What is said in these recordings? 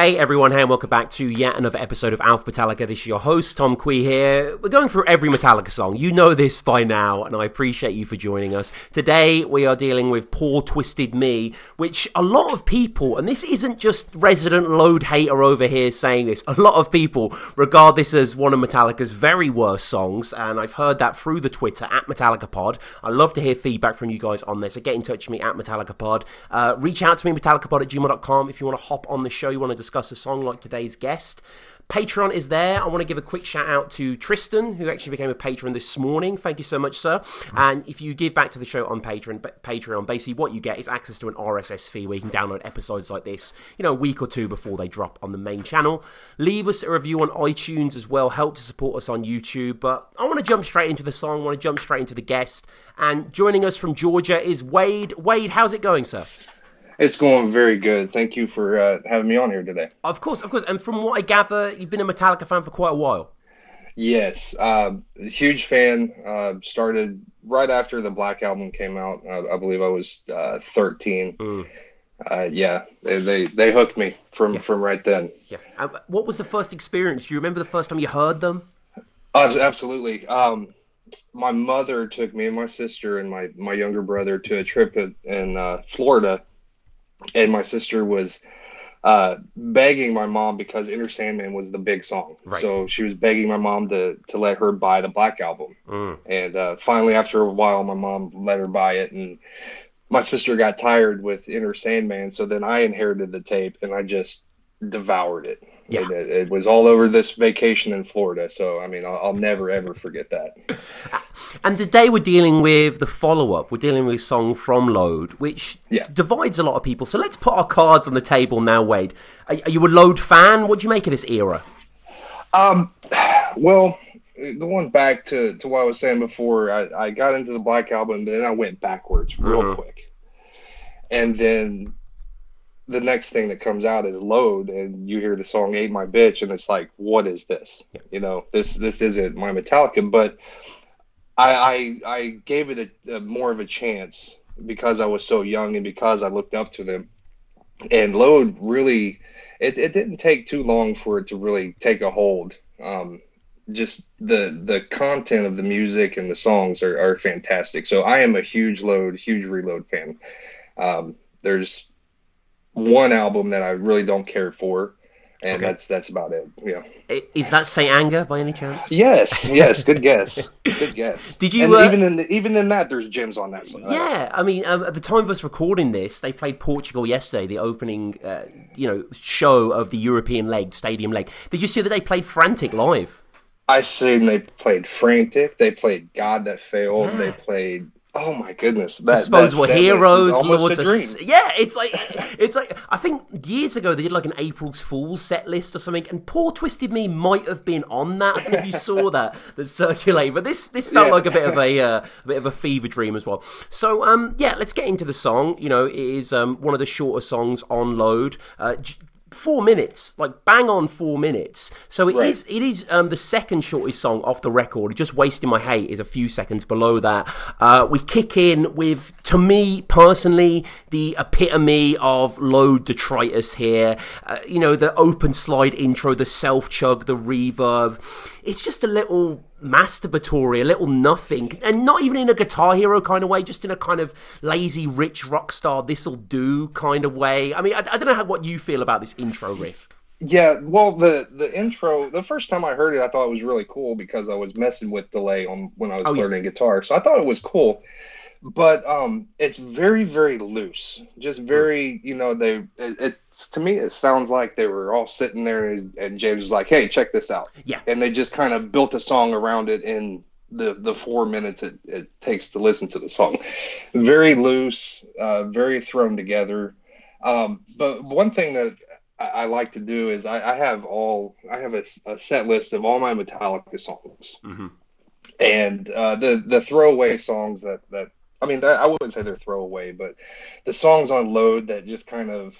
Hey everyone, hey and welcome back to yet another episode of Alpha Metallica. This is your host, Tom Quee here. We're going through every Metallica song. You know this by now, and I appreciate you for joining us. Today we are dealing with Poor Twisted Me, which a lot of people, and this isn't just resident load hater over here saying this, a lot of people regard this as one of Metallica's very worst songs, and I've heard that through the Twitter at Metallica Pod. I love to hear feedback from you guys on this, so get in touch with me at Metallica Pod. Uh, reach out to me, metallicapod at gmail.com, if you want to hop on the show, you want to discuss a song like today's guest. Patreon is there. I want to give a quick shout out to Tristan, who actually became a patron this morning. Thank you so much, sir. And if you give back to the show on Patreon, Patreon, basically what you get is access to an RSS feed where you can download episodes like this, you know, a week or two before they drop on the main channel. Leave us a review on iTunes as well. Help to support us on YouTube. But I want to jump straight into the song. I want to jump straight into the guest. And joining us from Georgia is Wade. Wade, how's it going, sir? It's going very good. Thank you for uh, having me on here today. Of course, of course. And from what I gather, you've been a Metallica fan for quite a while. Yes, uh, huge fan. Uh, started right after the Black album came out. I believe I was uh, 13. Mm. Uh, yeah, they, they, they hooked me from yeah. from right then. Yeah. Uh, what was the first experience? Do you remember the first time you heard them? absolutely. Um, my mother took me and my sister and my, my younger brother to a trip in Florida and my sister was uh, begging my mom because Enter Sandman was the big song. Right. So she was begging my mom to to let her buy the Black album. Mm. And uh, finally, after a while, my mom let her buy it, and my sister got tired with Enter Sandman. So then I inherited the tape, and I just devoured it. Yeah. It, it, was all over this vacation in Florida. So, I mean, I'll, I'll never, ever forget that. And today we're dealing with the follow up. We're dealing with a song from Load, which yeah. divides a lot of people. So let's put our cards on the table now, Wade. Are, are you a Load fan? What do you make of this era? Um, well, going back to, to what I was saying before, I, I got into the Black Album, then I went backwards real mm-hmm. quick. And then the next thing that comes out is load and you hear the song Ain't My Bitch and it's like what is this yeah. you know this this isn't my metallica but i i, I gave it a, a, more of a chance because i was so young and because i looked up to them. And load really it, it didn't take too long for it to really take a hold. Um, just the the content of the music and the songs are, are fantastic. So i am a huge load huge reload fan. Um, there's one album that I really don't care for, and okay. that's that's about it. Yeah. Is that Saint Anger by any chance? Yes, yes. Good guess. Good guess. Did you uh, even in the, even in that there's gems on that. Yeah, I mean, um, at the time of us recording this, they played Portugal yesterday, the opening, uh, you know, show of the European leg, Stadium leg. Did you see that they played Frantic live? I seen they played Frantic. They played God That Failed. Yeah. They played Oh my goodness! That, Disposable that Heroes, Lords of yeah, it's like it's like I think years ago they did like an April's Fool's set list or something, and Poor Twisted Me might have been on that. I don't know if you saw that that circulate, but this this felt yeah. like a bit of a, uh, a bit of a fever dream as well. So um yeah, let's get into the song. You know, it is um one of the shorter songs on Load. Uh, four minutes, like bang on four minutes. So it right. is. It is um, the second shortest song off the record. Just wasting my hate is a few seconds below that. Uh, we kick in with, to me personally, the epitome of low detritus here. Uh, you know, the open slide intro, the self chug, the reverb. It's just a little masturbatory, a little nothing, and not even in a Guitar Hero kind of way, just in a kind of lazy, rich rock star, this'll do kind of way. I mean, I, I don't know how, what you feel about this intro riff. Yeah, well, the the intro, the first time I heard it, I thought it was really cool because I was messing with delay on when I was oh, learning yeah. guitar, so I thought it was cool but um it's very very loose. Just very you know they it, it's to me it sounds like they were all sitting there and, and james was like hey check this out. Yeah. And they just kind of built a song around it in the the four minutes it, it takes to listen to the song. Very loose uh, very thrown together. Um, but one thing that I, I like to do is I, I have all I have a, a, set list of all my Metallica songs, mm-hmm. and uh, the the throwaway songs that that I mean, I wouldn't say they're throwaway, but the songs on Load that just kind of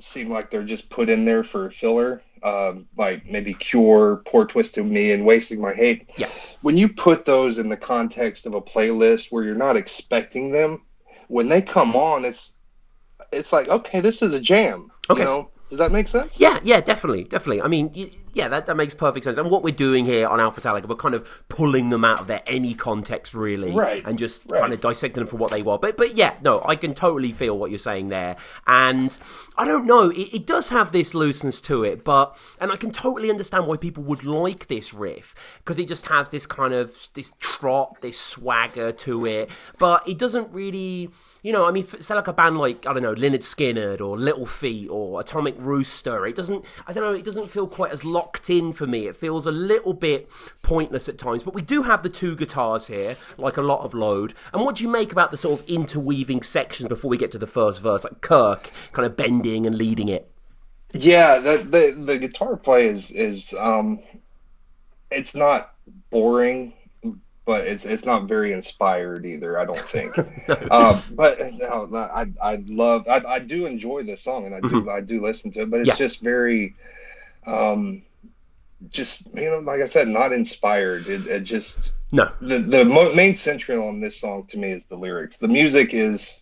seem like they're just put in there for filler, um, like maybe Cure, Poor Twisted Me, and Wasting My Hate. Yeah. When you put those in the context of a playlist where you're not expecting them, when they come on, it's it's like okay, this is a jam. Okay. You know, Does that make sense? Yeah, yeah, definitely, definitely. I mean, yeah, that, that makes perfect sense. And what we're doing here on Alpha Metallica, we're kind of pulling them out of their any context, really, right. and just right. kind of dissecting them for what they were. But, but yeah, no, I can totally feel what you're saying there. And I don't know, it, it does have this looseness to it, but and I can totally understand why people would like this riff because it just has this kind of this trot, this swagger to it, but it doesn't really you know, I mean, say like a band like I don't know, Lynyrd Skynyrd or Little Feat or Atomic Rooster. It doesn't, I don't know, it doesn't feel quite as locked in for me. It feels a little bit pointless at times. But we do have the two guitars here, like a lot of load. And what do you make about the sort of interweaving sections before we get to the first verse, like Kirk kind of bending and leading it? Yeah, the the, the guitar play is is um, it's not boring but it's it's not very inspired either. I don't think. um, but no, I I love I, I do enjoy this song and I do mm-hmm. I do listen to it, but it's yeah. just very, um, just you know, like I said, not inspired. It, it just no. The the mo- main central on this song to me is the lyrics. The music is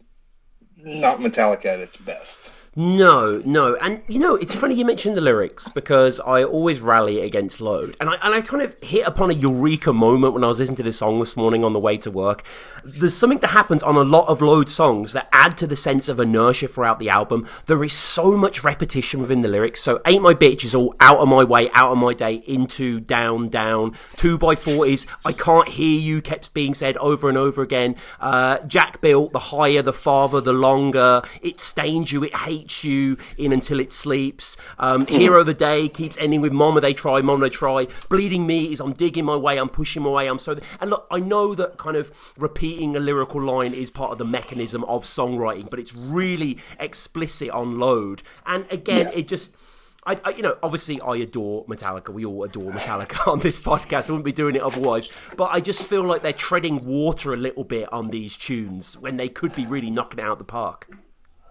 not Metallica at its best. No, no, and you know it's funny you mentioned the lyrics because I always rally against load, and I and I kind of hit upon a eureka moment when I was listening to this song this morning on the way to work. There's something that happens on a lot of load songs that add to the sense of inertia throughout the album. There is so much repetition within the lyrics. So "Ain't My Bitch" is all out of my way, out of my day, into down, down. Two by forties, I can't hear you kept being said over and over again. Uh, Jack built the higher, the farther, the longer. It stains you, it hates you in until it sleeps. Um, Hero of the Day keeps ending with Mama they try, Mama they try. Bleeding Me is I'm digging my way, I'm pushing my way, I'm so. And look, I know that kind of repeating a lyrical line is part of the mechanism of songwriting, but it's really explicit on load. And again, yeah. it just. I, I, you know, obviously I adore Metallica. We all adore Metallica on this podcast. I wouldn't be doing it otherwise. But I just feel like they're treading water a little bit on these tunes when they could be really knocking it out the park.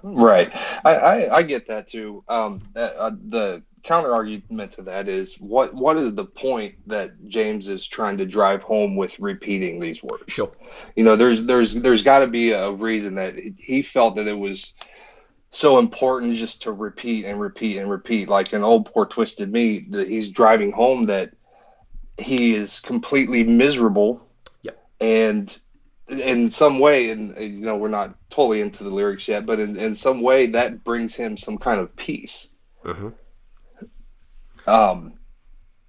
Right. I, I, I get that too. Um, uh, uh, the counter argument to that is what what is the point that James is trying to drive home with repeating these words? Sure. You know, there's there's there's got to be a reason that he felt that it was so important just to repeat and repeat and repeat, like an old poor twisted me. That he's driving home that he is completely miserable. Yep. And in some way, and you know, we're not totally into the lyrics yet, but in, in some way, that brings him some kind of peace. Mm-hmm. Um,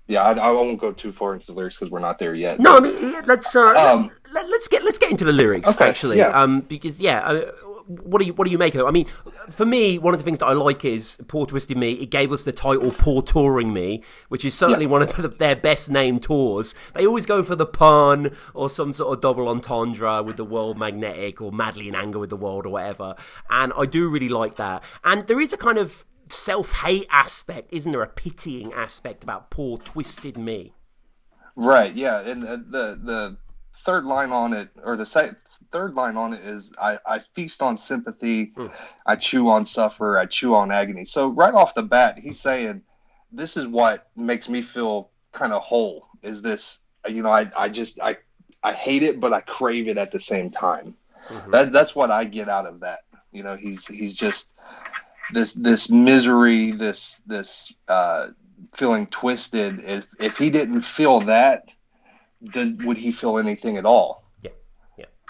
yeah, I, I, won't go too far into the lyrics because we're not there yet. No, but, I mean, let's uh, um, let, us get let's get into the lyrics okay, actually. Yeah. Um, because yeah, uh, what do you what do you make of it? I mean, for me, one of the things that I like is Poor Twisted Me. It gave us the title Poor Touring Me, which is certainly yeah. one of the, their best named tours. They always go for the pun or some sort of double entendre with the world magnetic or madly in anger with the world or whatever. And I do really like that. And there is a kind of self hate aspect, isn't there? A pitying aspect about poor twisted me. Right. Yeah. And uh, the the, the third line on it, or the second, third line on it is I, I feast on sympathy, mm. I chew on suffer, I chew on agony. So right off the bat, he's saying, this is what makes me feel kind of whole. Is this, you know, I, I just I I hate it, but I crave it at the same time. Mm-hmm. That, that's what I get out of that. You know, he's he's just this this misery, this this uh, feeling twisted. If if he didn't feel that, does, would he feel anything at all?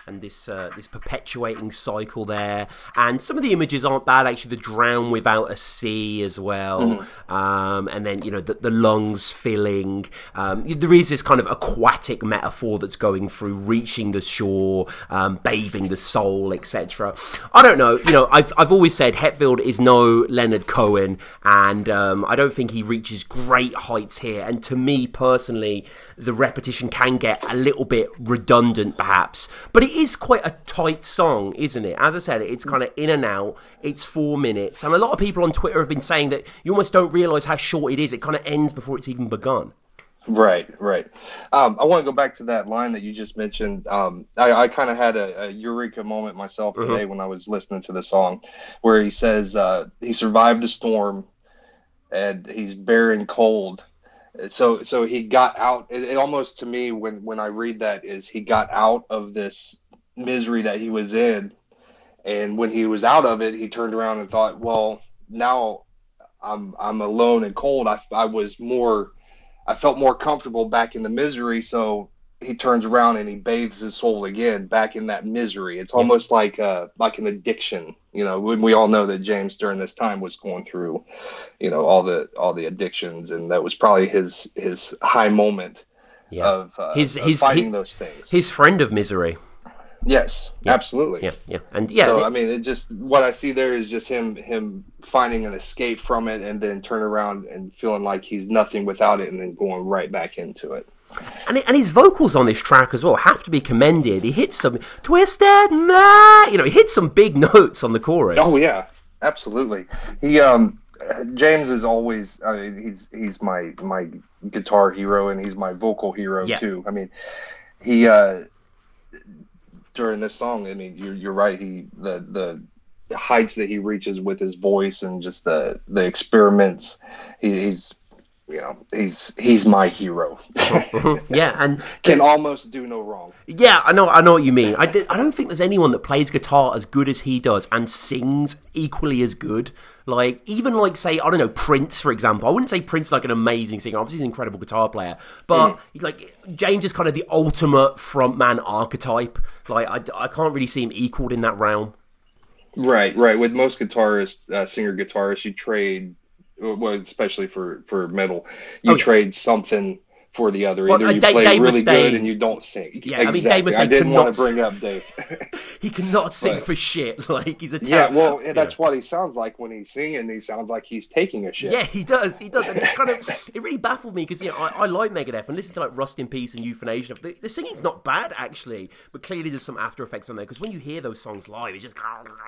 And this uh, this perpetuating cycle there. And some of the images aren't bad actually. The drown without a sea as well, mm-hmm. um, and then you know the, the lungs filling. Um, there is this kind of aquatic metaphor that's going through, reaching the shore, um, bathing the soul, etc. I don't know. You know, I've I've always said Hetfield is no Leonard Cohen, and um, I don't think he reaches great heights here. And to me personally, the repetition can get a little bit redundant, perhaps, but it is quite a tight song, isn't it? As I said, it's kind of in and out. It's four minutes, and a lot of people on Twitter have been saying that you almost don't realise how short it is. It kind of ends before it's even begun. Right, right. Um, I want to go back to that line that you just mentioned. Um, I, I kind of had a, a, eureka moment myself mm-hmm. today when I was listening to the song, where he says uh, he survived the storm and he's bare and cold, so so he got out it, it, almost to me when when i read that is he got out of this misery that he was in. And when he was out of it, he turned around and thought, well, now I'm I'm alone and cold. I I was more, I felt more comfortable back in the misery. So he turns around and he bathes his soul again back in that misery. It's almost like uh like an addiction. You know, when we all know that James during this time was going through, you know, all the all the addictions, and that was probably his his high moment Yeah. of, uh, His- of his- fighting his- those things. His friend of misery. Yes, absolutely. Yeah, yeah, and yeah, so I mean, it just what I see there is just him him finding an escape from it, and then turn around and feeling like he's nothing without it, and then going right back into it. And, and his vocals on this track as well have to be commended. He hits some twisted man, you know, he hits some big notes on the chorus. Oh yeah, absolutely. He um James is always I mean he's he's my my guitar hero and he's my vocal hero Yeah. too. I mean he uh during this song, I mean you're you're right, he the the heights that he reaches with his voice and just the the experiments he, he's you know he's he's my hero yeah, and can almost do no wrong yeah, I know, I know what you mean. I, di- I don't think there's anyone that plays guitar as good as he does and sings equally as good. Like even like say I don't know Prince for example. I wouldn't say Prince is like an amazing singer. Obviously, he's an incredible guitar player, but like James is kind of the ultimate frontman archetype. Like I, I can't really see him equaled in that realm. Right, right. With most guitarists, uh, singer guitarists, you trade, well, especially for for metal, you Oh, yeah. trade something for the other. Well, Either uh, you Dave- play Dave really good and you don't sing. Yeah, I mean, Dave exactly. Mustaine I didn't want to bring up Dave. He cannot sing But- for shit. Like he's a yeah, well, and that's what he sounds like when he's singing. He sounds like he's taking a shit. Yeah, he does. He does. And it's kind of it really baffled me because yeah, I, I like Megadeth and listen to like Rust in Peace and Youthanasia. The, the singing's not bad actually, but clearly there's some after effects on there because when you hear those songs live, it's just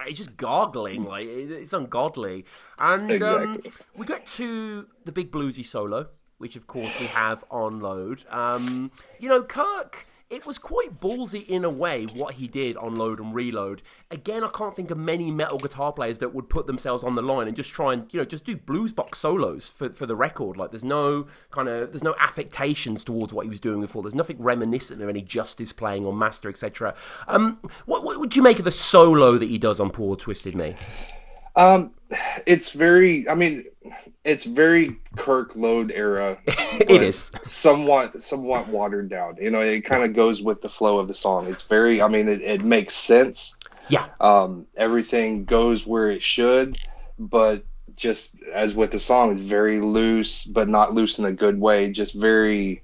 it's just gargling like it's ungodly. And um, we get to the big bluesy solo, which of course we have on load. Um, you know, Kirk. It was quite ballsy in a way what he did on Load and Reload. Again, I can't think of many metal guitar players that would put themselves on the line and just try and you know just do blues box solos for, for the record. Like there's no kind of there's no affectations towards what he was doing before. There's nothing reminiscent of any Justice playing or Master, etc. Um, what, what would you make of the solo that he does on Poor Twisted Me? Um, it's very. I mean, it's very Kirk Load era. it is somewhat somewhat watered down. You know, it kind of goes with the flow of the song. It's very. I mean, it, it makes sense. Yeah, Um, everything goes where it should, but just as with the song, it's very loose, but not loose in a good way. Just very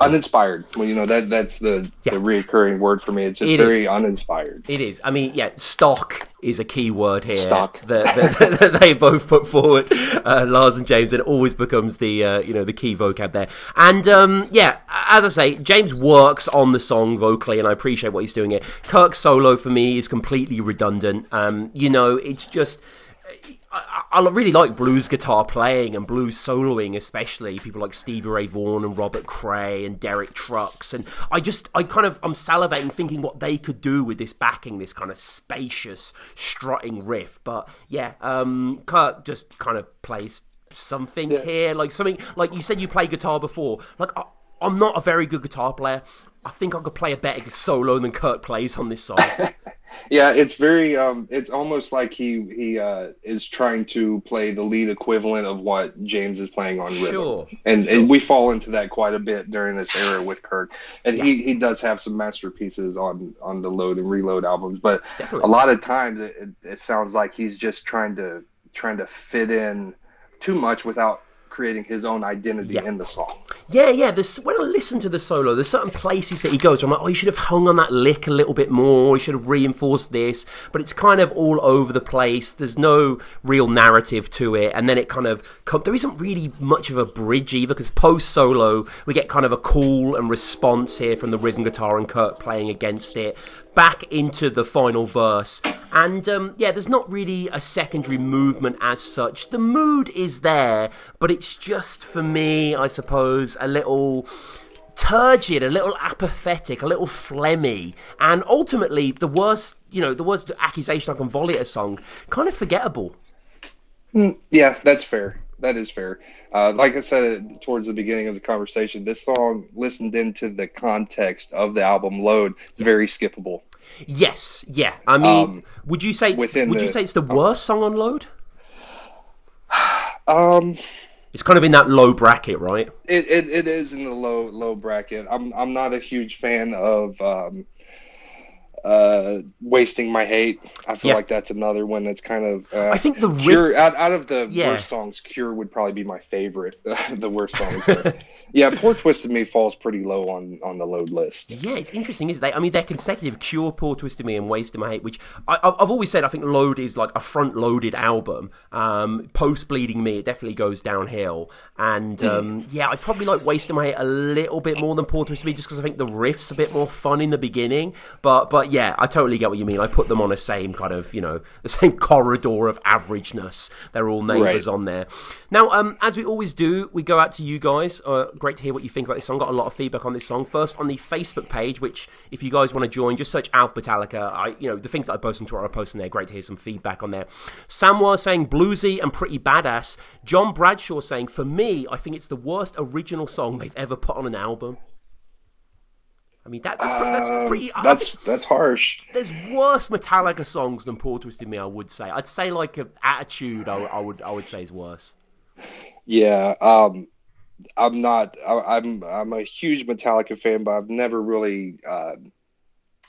uninspired. Well, you know that that's the Yeah. the reoccurring word for me. It's just It very is. uninspired. It is. I mean, yeah, stock is a key word here. Stock. that, that, that they both put forward, uh, Lars and James, and it always becomes the uh, you know the key vocab there. And um, yeah, as I say, James works on the song vocally, and I appreciate what he's doing here. Kirk's solo for me is completely redundant. Um, you know, it's just. I, I really like blues guitar playing and blues soloing, especially people like Stevie Ray Vaughan and Robert Cray and Derek Trucks. And I just, I kind of, I'm salivating thinking what they could do with this backing, this kind of spacious, strutting riff. But yeah, um, Kirk just kind of plays something here, like something, like you said you play guitar before. Like, I, I'm not a very good guitar player. I think I could play a better solo than Kirk plays on this song. Yeah, it's very. Um, it's almost like he he uh, is trying to play the lead equivalent of what James is playing on rhythm. Sure, and, and we fall into that quite a bit during this era with Kirk. And he, he does have some masterpieces on on the Load and Reload albums, but Definitely. a lot of times it, it, it sounds like he's just trying to trying to fit in too much without creating his own identity Yeah. in the song. Yeah, yeah. This, when I listen to the solo, there's certain places that he goes. Where I'm like, oh, you should have hung on that lick a little bit more. You should have reinforced this. But it's kind of all over the place. There's no real narrative to it, and then it kind of come, there isn't really much of a bridge either. Because post solo, we get kind of a call and response here from the rhythm guitar and Kirk playing against it. Back into the final verse, and um, yeah, there's not really a secondary movement as such. The mood is there, but it's just for me, I suppose, a little turgid, a little apathetic, a little phlegmy, and ultimately the worst, you know, the worst accusation I can volley at a song, kind of forgettable. Yeah, that's fair. That is fair. Uh, like I said towards the beginning of the conversation, this song, listened into the context of the album Load, very skippable. Yes, yeah. I mean, Um, would you say would you the- say it's the worst song on Load? Um, it's kind of in that low bracket, right? It, it it is in the low low bracket. I'm I'm not a huge fan of um, uh, wasting my hate. I feel Yeah. like that's another one that's kind of. Uh, I think the riff- Cure out, out of the Yeah. worst songs, Cure would probably be my favorite. the worst songs. yeah, Poor Twisted Me falls pretty low on on the load list. Yeah, it's interesting, isn't it? I mean, they're consecutive. Cure, Poor Twisted Me, and Wasted My Hate, which I, I've I've always said I think Load is like a front-loaded album. Um, Post Bleeding Me, it definitely goes downhill. And um, yeah, I probably like Wasted My Hate a little bit more than Poor Twisted Me, just because I think the riff's a bit more fun in the beginning. But but yeah, I totally get what you mean. I put them on the same kind of you know the same corridor of averageness. They're all neighbours Right. on there. Now, um, as we always do, we go out to you guys. Uh, great to hear what you think about this song. Got a lot of feedback on this song. First on the Facebook page, which if you guys want to join, just search Alpha Metallica. I, you know, the things that I post on Twitter, I post in there. Great to hear some feedback on there. Samwa saying bluesy and pretty badass. John Bradshaw saying, for me, I think it's the worst original song they've ever put on an album. I mean, that, that's, pre- that's pretty. That's that's harsh. there's worse Metallica songs than Poor Twisted Me. I would say. I'd say like a Attitude. I, I would. I would say is worse. Yeah, um, I'm not. I, I'm I'm a huge Metallica fan, but I've never really uh,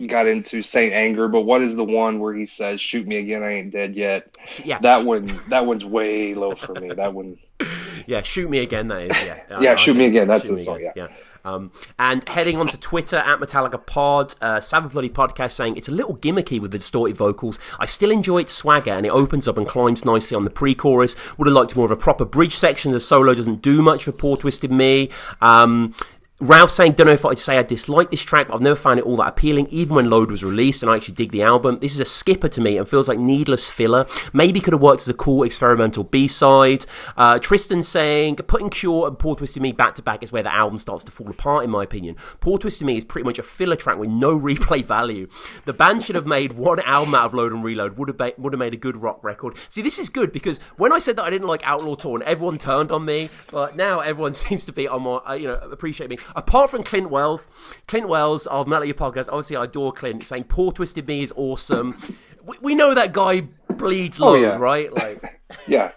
got into Saint Anger. But what is the one where he says, "Shoot me again, I ain't dead yet"? Yeah. That one. That one's way low for me. That one. Yeah, shoot me again. That is, yeah. Yeah, I Shoot Me Again, that's the song, Again, yeah. Um, and heading on to Twitter at Metallica Pod, uh, Sabbath Bloody Podcast saying it's a little gimmicky with the distorted vocals. I still enjoy its swagger, and it opens up and climbs nicely on the pre-chorus. Would have liked more of a proper bridge section. The solo doesn't do much for Poor Twisted Me. Um, Ralph saying, don't know if I'd say I dislike this track, but I've never found it all that appealing, even when Load was released, and I actually dig the album. This is a skipper to me and feels like needless filler. Maybe could have worked as a cool experimental B-side. Uh, Tristan saying, putting Cure and Poor Twisted Me back to back is where the album starts to fall apart, in my opinion. Poor Twisted Me is pretty much a filler track with no replay value. The band should have made one album out of Load and Reload, would have, ba- would have made a good rock record. See, this is good because when I said that I didn't like Outlaw Torn, everyone turned on me, but now everyone seems to be on my, uh, you know, appreciate me. Apart from Clint Wells, Clint Wells of Metal Your Podcast, obviously I adore Clint, saying Poor Twisted Me is awesome. We, we know that guy bleeds oh, load, yeah. right? Like, Yeah.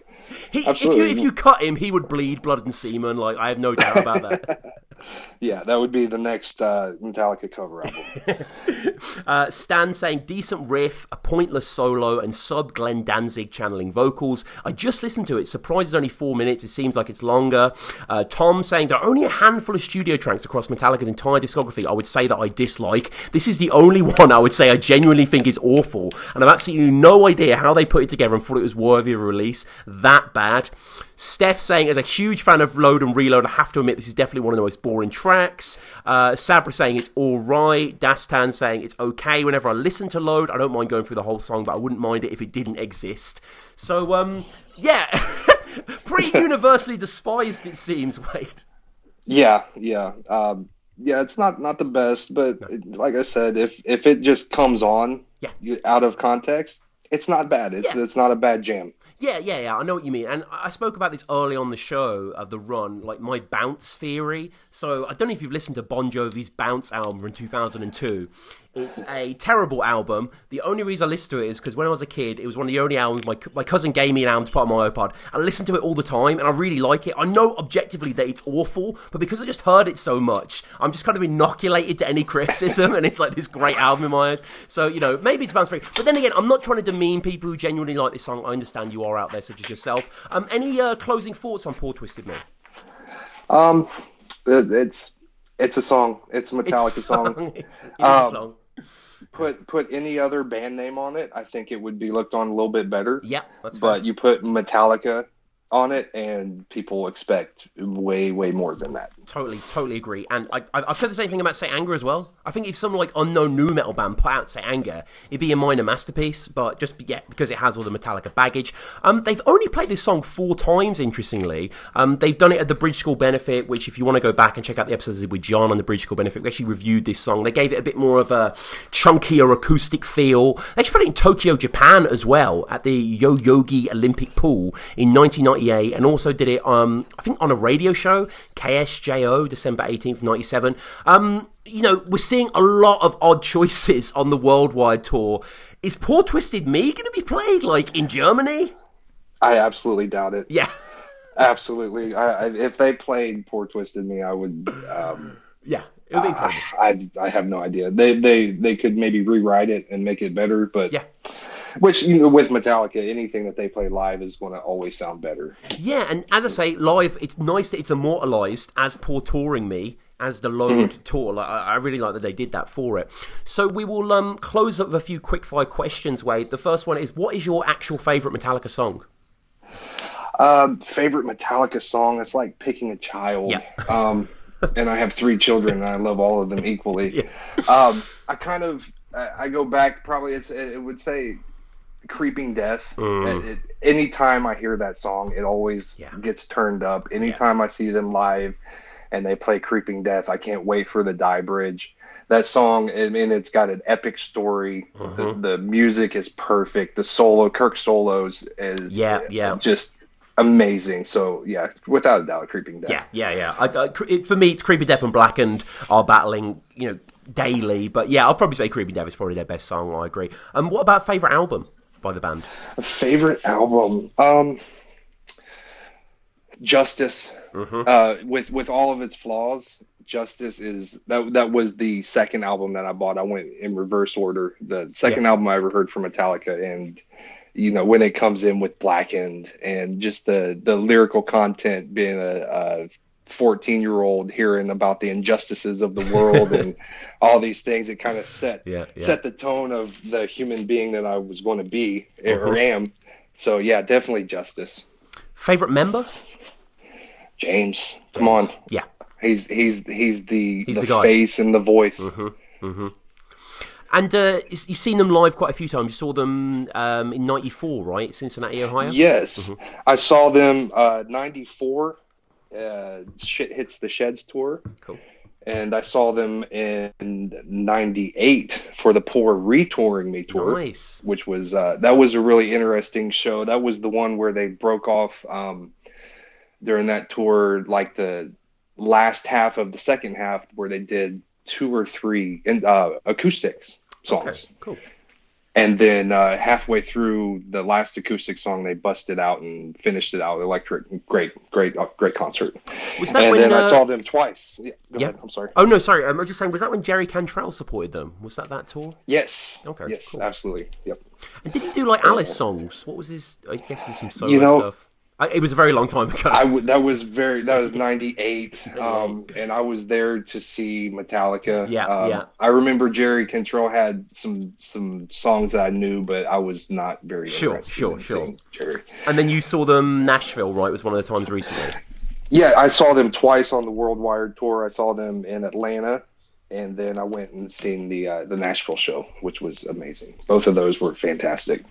he, if you if you cut him, he would bleed blood and semen. Like, I have no doubt about that. Yeah, that would be the next uh, Metallica cover album. Uh, Stan saying decent riff, a pointless solo, and sub Glenn Danzig channeling vocals. I just listened to it. Surprised it's only four minutes. It seems like it's longer. Uh, Tom saying there are only a handful of studio tracks across Metallica's entire discography. I would say that I dislike. This is the only one I would say I genuinely think is awful, and I've absolutely no idea how they put it together and thought it was worthy of release. That bad. Steph saying, as a huge fan of Load and Reload, I have to admit this is definitely one of the most boring tracks. Uh, Sabra saying it's alright. Dastan saying it's okay. Whenever I listen to Load, I don't mind going through the whole song, but I wouldn't mind it if it didn't exist. So, um, yeah. Pretty universally despised, it seems, Wade. Yeah, yeah, um, yeah. It's not not the best, but like I said, if if it just comes on, Yeah. out of context, it's not bad. It's Yeah. it's not a bad jam. Yeah, yeah, yeah. I know what you mean, and I spoke about this early on the show of the run, like my bounce theory. So I don't know if you've listened to Bon Jovi's Bounce album from 2002. It's a terrible album. The only reason I listened to it is because when I was a kid, it was one of the only albums my my cousin gave me an album to put on my iPod. I listened to it all the time, and I really like it. I know objectively that it's awful, but because I just heard it so much, I'm just kind of inoculated to any criticism, and it's like this great album in my eyes. So you know, maybe it's bounce free. But then again, I'm not trying to demean people who genuinely like this song. I understand you are out there, such as yourself. Um, any uh, closing thoughts on Poor Twisted Me? Um, it's it's a song. It's a Metallica It's a song. It's, it is a Um, song. Put put any other band name on it, I think it would be looked on a little bit better. Yeah, that's fair. But you put Metallica on it, and people expect way way more than that. Totally, totally agree. And I, I've said the same thing about Saint Anger as well. I think if some like unknown nu metal band put out Saint Anger, it'd be a minor masterpiece. But just yeah, because it has all the Metallica baggage. Um, they've only played this song four times. Interestingly, um, they've done it at the Bridge School Benefit, which if you want to go back and check out the episodes with John on the Bridge School Benefit, we actually reviewed this song. They gave it a bit more of a chunkier acoustic feel. They actually played it in Tokyo, Japan as well at the Yoyogi Olympic Pool in 1998, and also did it um I think on a radio show KSJO December 18th 97. Um you know, we're seeing a lot of odd choices on the worldwide tour. Is Poor Twisted Me going to be played like in Germany? I absolutely doubt it. Yeah. Absolutely. I, I, if they played "Poor Twisted Me," I would. Um, yeah, it would be incredible. I, I have no idea. They they they could maybe rewrite it and make it better, but yeah. Which you know, with Metallica, anything that they play live is going to always sound better. Yeah, and as I say, live, it's nice that it's immortalized as "Poor Touring Me." As the load mm. tour, like, I really like that they did that for it. So we will um, close up with a few quick fire questions. Wade, the first one is: What is your actual favorite Metallica song? Um, favorite Metallica song? It's like picking a child. Yeah. Um, and I have three children, and I love all of them equally. Yeah. Um, I kind of I go back probably it's it would say creeping death mm. it, anytime i hear that song it always yeah. gets turned up anytime yeah. i see them live and they play creeping death i can't wait for the die bridge that song i mean it's got an epic story mm-hmm. the, the, music is perfect the solo kirk solos is yeah yeah just amazing. So yeah, without a doubt, Creeping Death. Yeah, yeah, yeah. I, I, it, for me, it's Creeping Death and Blackened are battling, you know, daily. But yeah, I'll probably say Creeping Death is probably their best song. I agree. And um, what about favorite album by the band? A favorite album, um, Justice. Mm-hmm. Uh, with with all of its flaws, Justice is that that was the second album that I bought. I went in reverse order. The second yeah. album I ever heard from Metallica, and you know when it comes in with blackened and just the the lyrical content being a, a 14 year old hearing about the injustices of the world and all these things it kind of set yeah, yeah. set the tone of the human being that I was going to be or mm-hmm. am so yeah definitely justice favorite member James, James. come on yeah he's he's he's the he's the, the face and the voice mm-hmm. Mm-hmm. And uh, you've seen them live quite a few times. You saw them um, in '94, right? Cincinnati, Ohio. Yes, mm-hmm. I saw them '94. Uh, uh, Shit hits the sheds tour. Cool. And I saw them in '98 for the Poor Retouring Me tour, nice. which was uh, that was a really interesting show. That was the one where they broke off um, during that tour, like the last half of the second half, where they did two or three in, uh, acoustics songs. Okay, cool. And then uh, halfway through the last acoustic song, they busted out and finished it out electric. Great, great, uh, great concert. Was that and when, then uh, I saw them twice. Yeah, yeah. Ahead. I'm sorry. Oh no, sorry. I'm just saying. Was that when Jerry Cantrell supported them? Was that that tour? Yes. Okay. Yes, cool. absolutely. Yep. And did he do like Alice songs? What was his? I guess some solo you know, stuff. I, it was a very long time ago. I w- that was very that was '98, um, and I was there to see Metallica. Yeah, um, yeah. I remember Jerry Cantrell had some some songs that I knew, but I was not very sure, sure, sure. Jerry. And then you saw them Nashville, right? Was one of the times recently. Yeah, I saw them twice on the Worldwide tour. I saw them in Atlanta, and then I went and seen the uh, the Nashville show, which was amazing. Both of those were fantastic.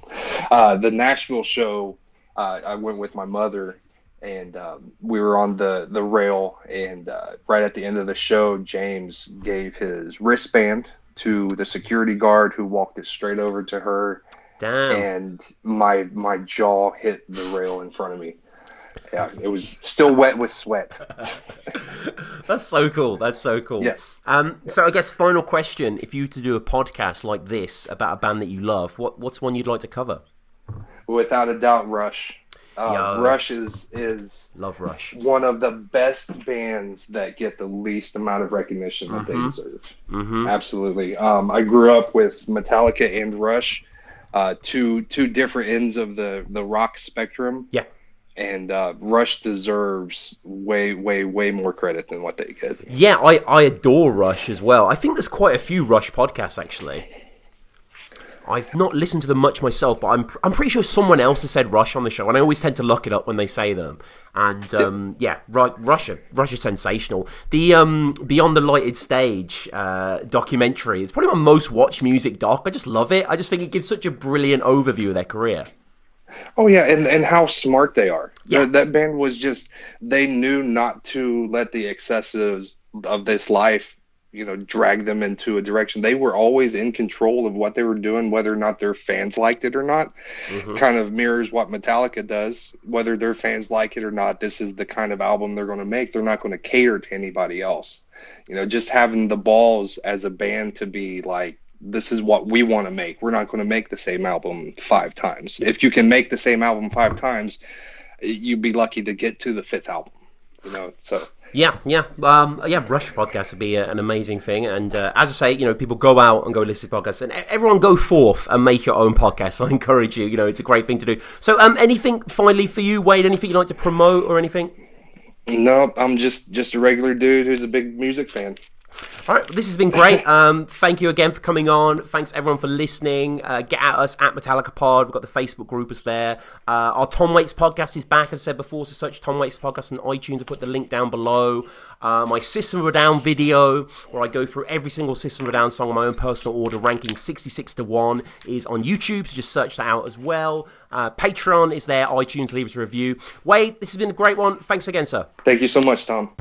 Uh, the Nashville show uh, I went with my mother, and um, we were on the the rail. And uh, right at the end of the show, James gave his wristband to the security guard, who walked it straight over to her. Damn. And my my jaw hit the rail in front of me. Yeah, it was still wet with sweat. That's so cool. That's so cool. Yeah. Um, so I guess final question: If you were to do a podcast like this about a band that you love, what what's one you'd like to cover? Without a doubt, Rush. Uh, Rush is is love Rush. One of the best bands that get the least amount of recognition that mm-hmm. they deserve. Mm-hmm. Absolutely. Um, I grew up with Metallica and Rush, uh, two two different ends of the the rock spectrum. Yeah. And uh, Rush deserves way, way, way more credit than what they get. Yeah, I, I adore Rush as well. I think there's quite a few Rush podcasts actually. I've not listened to them much myself, but I'm I'm pretty sure someone else has said Rush on the show, and I always tend to look it up when they say them. And um, yeah, right, Russia, Russia's sensational. The um, Beyond the Lighted Stage uh, documentary is probably my most watched music doc. I just love it. I just think it gives such a brilliant overview of their career. Oh yeah, and and how smart they are. Yeah. That, that band was just they knew not to let the excesses of this life you know drag them into a direction. They were always in control of what they were doing whether or not their fans liked it or not. Mm-hmm. kind of mirrors what metallica does. Whether their fans like it or not this is the kind of album they're going to make. They're not going to cater to anybody else. You know just having the balls as a band to be like this is what we want to make. We're not going to make the same album five times. If you can make the same album five times you'd be lucky to get to the fifth album. You know, so yeah, yeah, um, yeah. Rush podcast would be a, an amazing thing, and uh, as I say, you know, people go out and go listen to podcasts, and everyone go forth and make your own podcast. I encourage you. You know, it's a great thing to do. So, um, anything finally for you, Wade? Anything you'd like to promote or anything? No, I'm just just a regular dude who's a big music fan. All right, this has been great. Um, thank you again for coming on. Thanks everyone for listening. Uh, get at us at Metallica Pod. We've got the Facebook group is there. Uh, our Tom Waits podcast is back, as I said before. So search Tom Waits podcast on iTunes. I put the link down below. Uh, my System of a Down video, where I go through every single System of a Down song in my own personal order, ranking 66 to 1, is on YouTube. So just search that out as well. Uh, Patreon is there. iTunes, leave us a review. Wade, this has been a great one. Thanks again, sir. Thank you so much, Tom.